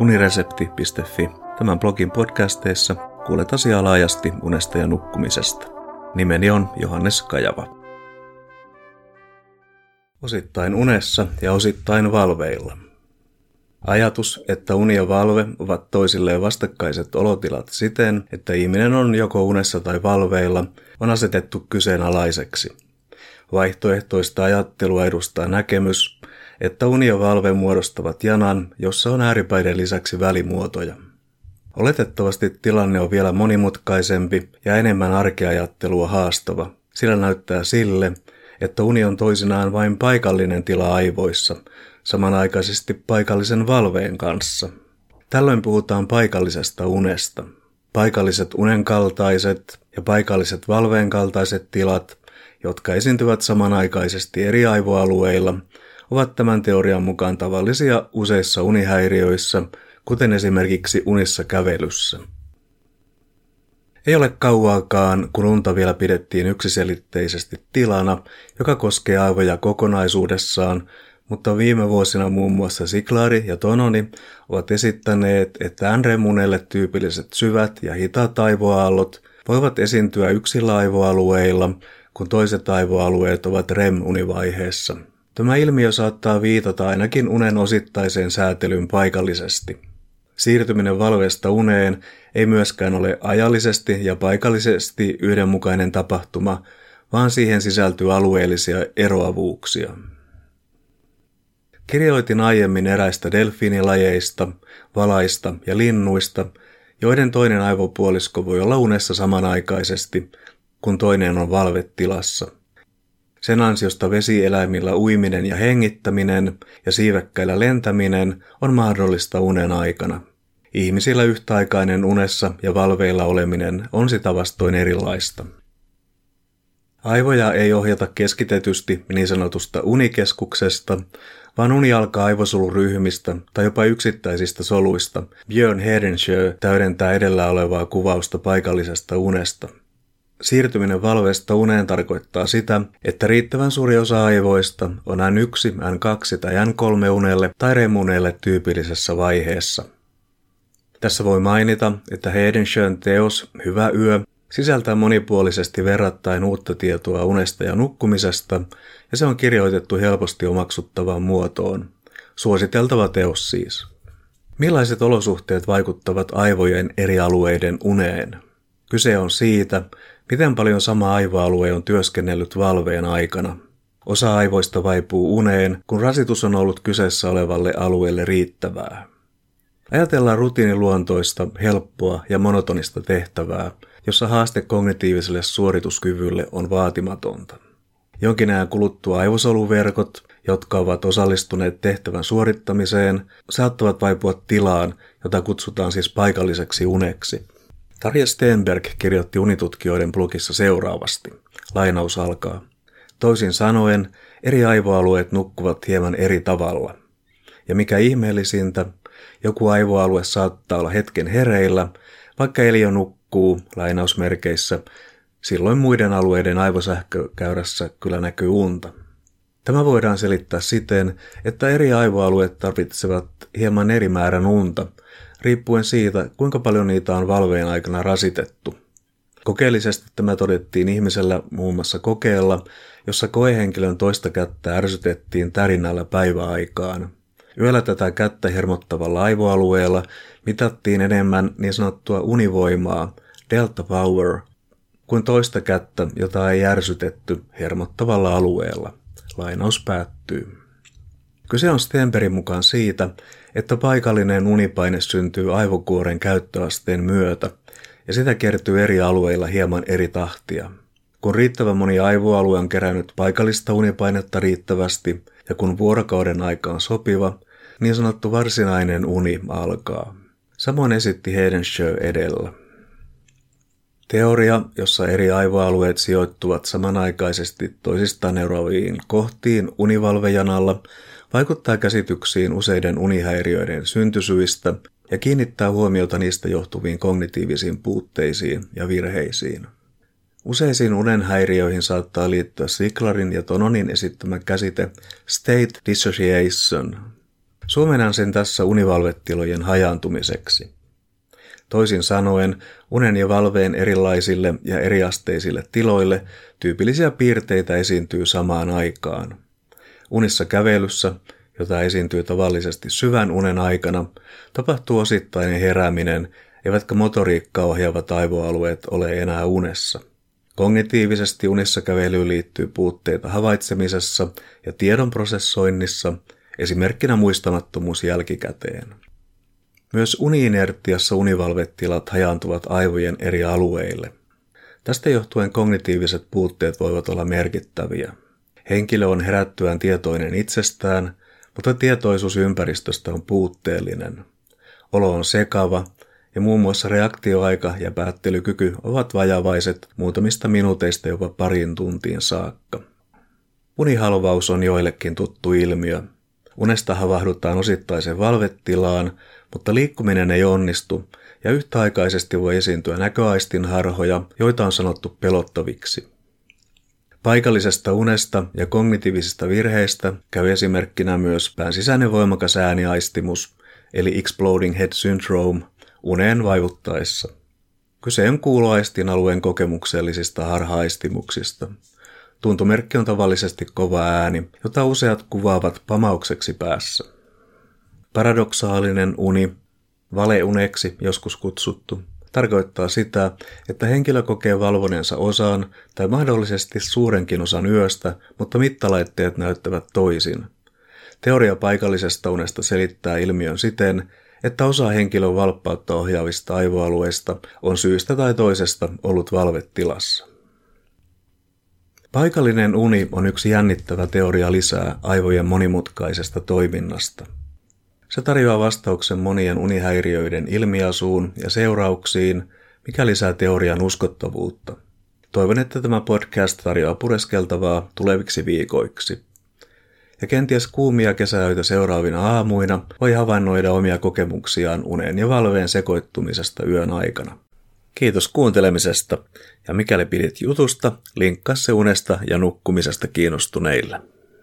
uniresepti.fi. Tämän blogin podcasteissa kuulet asiaa laajasti unesta ja nukkumisesta. Nimeni on Johannes Kajava. Osittain unessa ja osittain valveilla. Ajatus, että uni ja valve ovat toisilleen vastakkaiset olotilat siten, että ihminen on joko unessa tai valveilla, on asetettu kyseenalaiseksi. Vaihtoehtoista ajattelua edustaa näkemys, että uni ja valve muodostavat janan, jossa on ääripäiden lisäksi välimuotoja. Oletettavasti tilanne on vielä monimutkaisempi ja enemmän arkeajattelua haastava, sillä näyttää sille, että uni on toisinaan vain paikallinen tila aivoissa, samanaikaisesti paikallisen valveen kanssa. Tällöin puhutaan paikallisesta unesta. Paikalliset unenkaltaiset ja paikalliset valveen kaltaiset tilat, jotka esiintyvät samanaikaisesti eri aivoalueilla, ovat tämän teorian mukaan tavallisia useissa unihäiriöissä, kuten esimerkiksi unissa kävelyssä. Ei ole kauaakaan, kun unta vielä pidettiin yksiselitteisesti tilana, joka koskee aivoja kokonaisuudessaan, mutta viime vuosina muun muassa Siklari ja Tononi ovat esittäneet, että NREMunelle tyypilliset syvät ja hitaat aivoaallot voivat esiintyä yksillä aivoalueilla, kun toiset aivoalueet ovat REM-univaiheessa. Tämä ilmiö saattaa viitata ainakin unen osittaiseen säätelyyn paikallisesti. Siirtyminen valveesta uneen ei myöskään ole ajallisesti ja paikallisesti yhdenmukainen tapahtuma, vaan siihen sisältyy alueellisia eroavuuksia. Kirjoitin aiemmin eräistä delfiinilajeista, valaista ja linnuista, joiden toinen aivopuolisko voi olla unessa samanaikaisesti, kun toinen on valvetilassa. Sen ansiosta vesieläimillä uiminen ja hengittäminen ja siivekkäillä lentäminen on mahdollista unen aikana. Ihmisillä yhtäaikainen unessa ja valveilla oleminen on sitä vastoin erilaista. Aivoja ei ohjata keskitetysti niin sanotusta unikeskuksesta, vaan uni alkaa aivosoluryhmistä tai jopa yksittäisistä soluista. Björn Hedensjö täydentää edellä olevaa kuvausta paikallisesta unesta. Siirtyminen valveesta uneen tarkoittaa sitä, että riittävän suuri osa aivoista on N1, N2 tai N3 unelle tai remuneelle tyypillisessä vaiheessa. Tässä voi mainita, että Hedensjön teos Hyvä yö sisältää monipuolisesti verrattain uutta tietoa unesta ja nukkumisesta, ja se on kirjoitettu helposti omaksuttavaan muotoon. Suositeltava teos siis. Millaiset olosuhteet vaikuttavat aivojen eri alueiden uneen? Kyse on siitä, miten paljon sama aivoalue on työskennellyt valveen aikana. Osa aivoista vaipuu uneen, kun rasitus on ollut kyseessä olevalle alueelle riittävää. Ajatellaan rutiiniluontoista, helppoa ja monotonista tehtävää, jossa haaste kognitiiviselle suorituskyvylle on vaatimatonta. Jonkin ajan kuluttua aivosoluverkot, jotka ovat osallistuneet tehtävän suorittamiseen, saattavat vaipua tilaan, jota kutsutaan siis paikalliseksi uneksi. Tarja Stenberg kirjoitti unitutkijoiden blogissa seuraavasti. Lainaus alkaa. Toisin sanoen, eri aivoalueet nukkuvat hieman eri tavalla. Ja mikä ihmeellisintä, joku aivoalue saattaa olla hetken hereillä, vaikka eliö nukkuu, lainausmerkeissä, silloin muiden alueiden aivosähkökäyrässä kyllä näkyy unta. Tämä voidaan selittää siten, että eri aivoalueet tarvitsevat hieman eri määrän unta, riippuen siitä, kuinka paljon niitä on valveen aikana rasitettu. Kokeellisesti tämä todettiin ihmisellä muun muassa kokeella, jossa koehenkilön toista kättä ärsytettiin tärinällä päiväaikaan. Yöllä tätä kättä hermottavalla aivoalueella mitattiin enemmän niin sanottua univoimaa, delta power, kuin toista kättä, jota ei järsytetty hermottavalla alueella. Lainaus päättyy. Kyse on Stenberin mukaan siitä, että paikallinen unipaine syntyy aivokuoren käyttöasteen myötä, ja sitä kertyy eri alueilla hieman eri tahtia. Kun riittävän moni aivoalue on kerännyt paikallista unipainetta riittävästi, ja kun vuorokauden aika on sopiva, niin sanottu varsinainen uni alkaa. Samoin esitti Hedensjö edellä. Teoria, jossa eri aivoalueet sijoittuvat samanaikaisesti toisistaan eroaviin kohtiin univalvejanalla, vaikuttaa käsityksiin useiden unihäiriöiden syntysyistä ja kiinnittää huomiota niistä johtuviin kognitiivisiin puutteisiin ja virheisiin. Useisiin unenhäiriöihin saattaa liittyä Siklarin ja Tononin esittämä käsite state dissociation. Suomenan sen tässä univalvetilojen hajaantumiseksi. Toisin sanoen, unen ja valveen erilaisille ja eriasteisille tiloille tyypillisiä piirteitä esiintyy samaan aikaan. Unissa kävelyssä, jota esiintyy tavallisesti syvän unen aikana, tapahtuu osittainen herääminen, eivätkä motoriikkaa ohjaavat aivoalueet ole enää unessa. Kognitiivisesti unissa kävelyyn liittyy puutteita havaitsemisessa ja tiedon prosessoinnissa, esimerkkinä muistamattomuus jälkikäteen. Myös uniinertiassa univalvetilat hajaantuvat aivojen eri alueille. Tästä johtuen kognitiiviset puutteet voivat olla merkittäviä. Henkilö on herättyään tietoinen itsestään, mutta tietoisuus ympäristöstä on puutteellinen. Olo on sekava ja muun muassa reaktioaika ja päättelykyky ovat vajavaiset muutamista minuuteista jopa parin tuntiin saakka. Unihalvaus on joillekin tuttu ilmiö. Unesta havahdutaan osittaisen valvetilaan, mutta liikkuminen ei onnistu ja yhtäaikaisesti voi esiintyä näköaistin harhoja, joita on sanottu pelottaviksi. Paikallisesta unesta ja kognitiivisista virheistä käy esimerkkinä myös pään sisäinen voimakas ääniaistimus, eli exploding head syndrome, uneen vaivuttaessa. Kyse on kuuloaistin alueen kokemuksellisista harhaistimuksista. Tuntomerkki on tavallisesti kova ääni, jota useat kuvaavat pamaukseksi päässä. Paradoksaalinen uni, valeuneksi joskus kutsuttu, tarkoittaa sitä, että henkilö kokee valvoneensa osan tai mahdollisesti suurenkin osan yöstä, mutta mittalaitteet näyttävät toisin. Teoria paikallisesta unesta selittää ilmiön siten, että osa henkilön valppautta ohjaavista aivoalueista on syystä tai toisesta ollut valvetilassa. Paikallinen uni on yksi jännittävä teoria lisää aivojen monimutkaisesta toiminnasta – se tarjoaa vastauksen monien unihäiriöiden ilmiasuun ja seurauksiin, mikä lisää teorian uskottavuutta. Toivon, että tämä podcast tarjoaa pureskeltavaa tuleviksi viikoiksi. Ja kenties kuumia kesäöitä seuraavina aamuina voi havainnoida omia kokemuksiaan unen ja valveen sekoittumisesta yön aikana. Kiitos kuuntelemisesta, ja mikäli pidit jutusta, linkkaa se unesta ja nukkumisesta kiinnostuneille.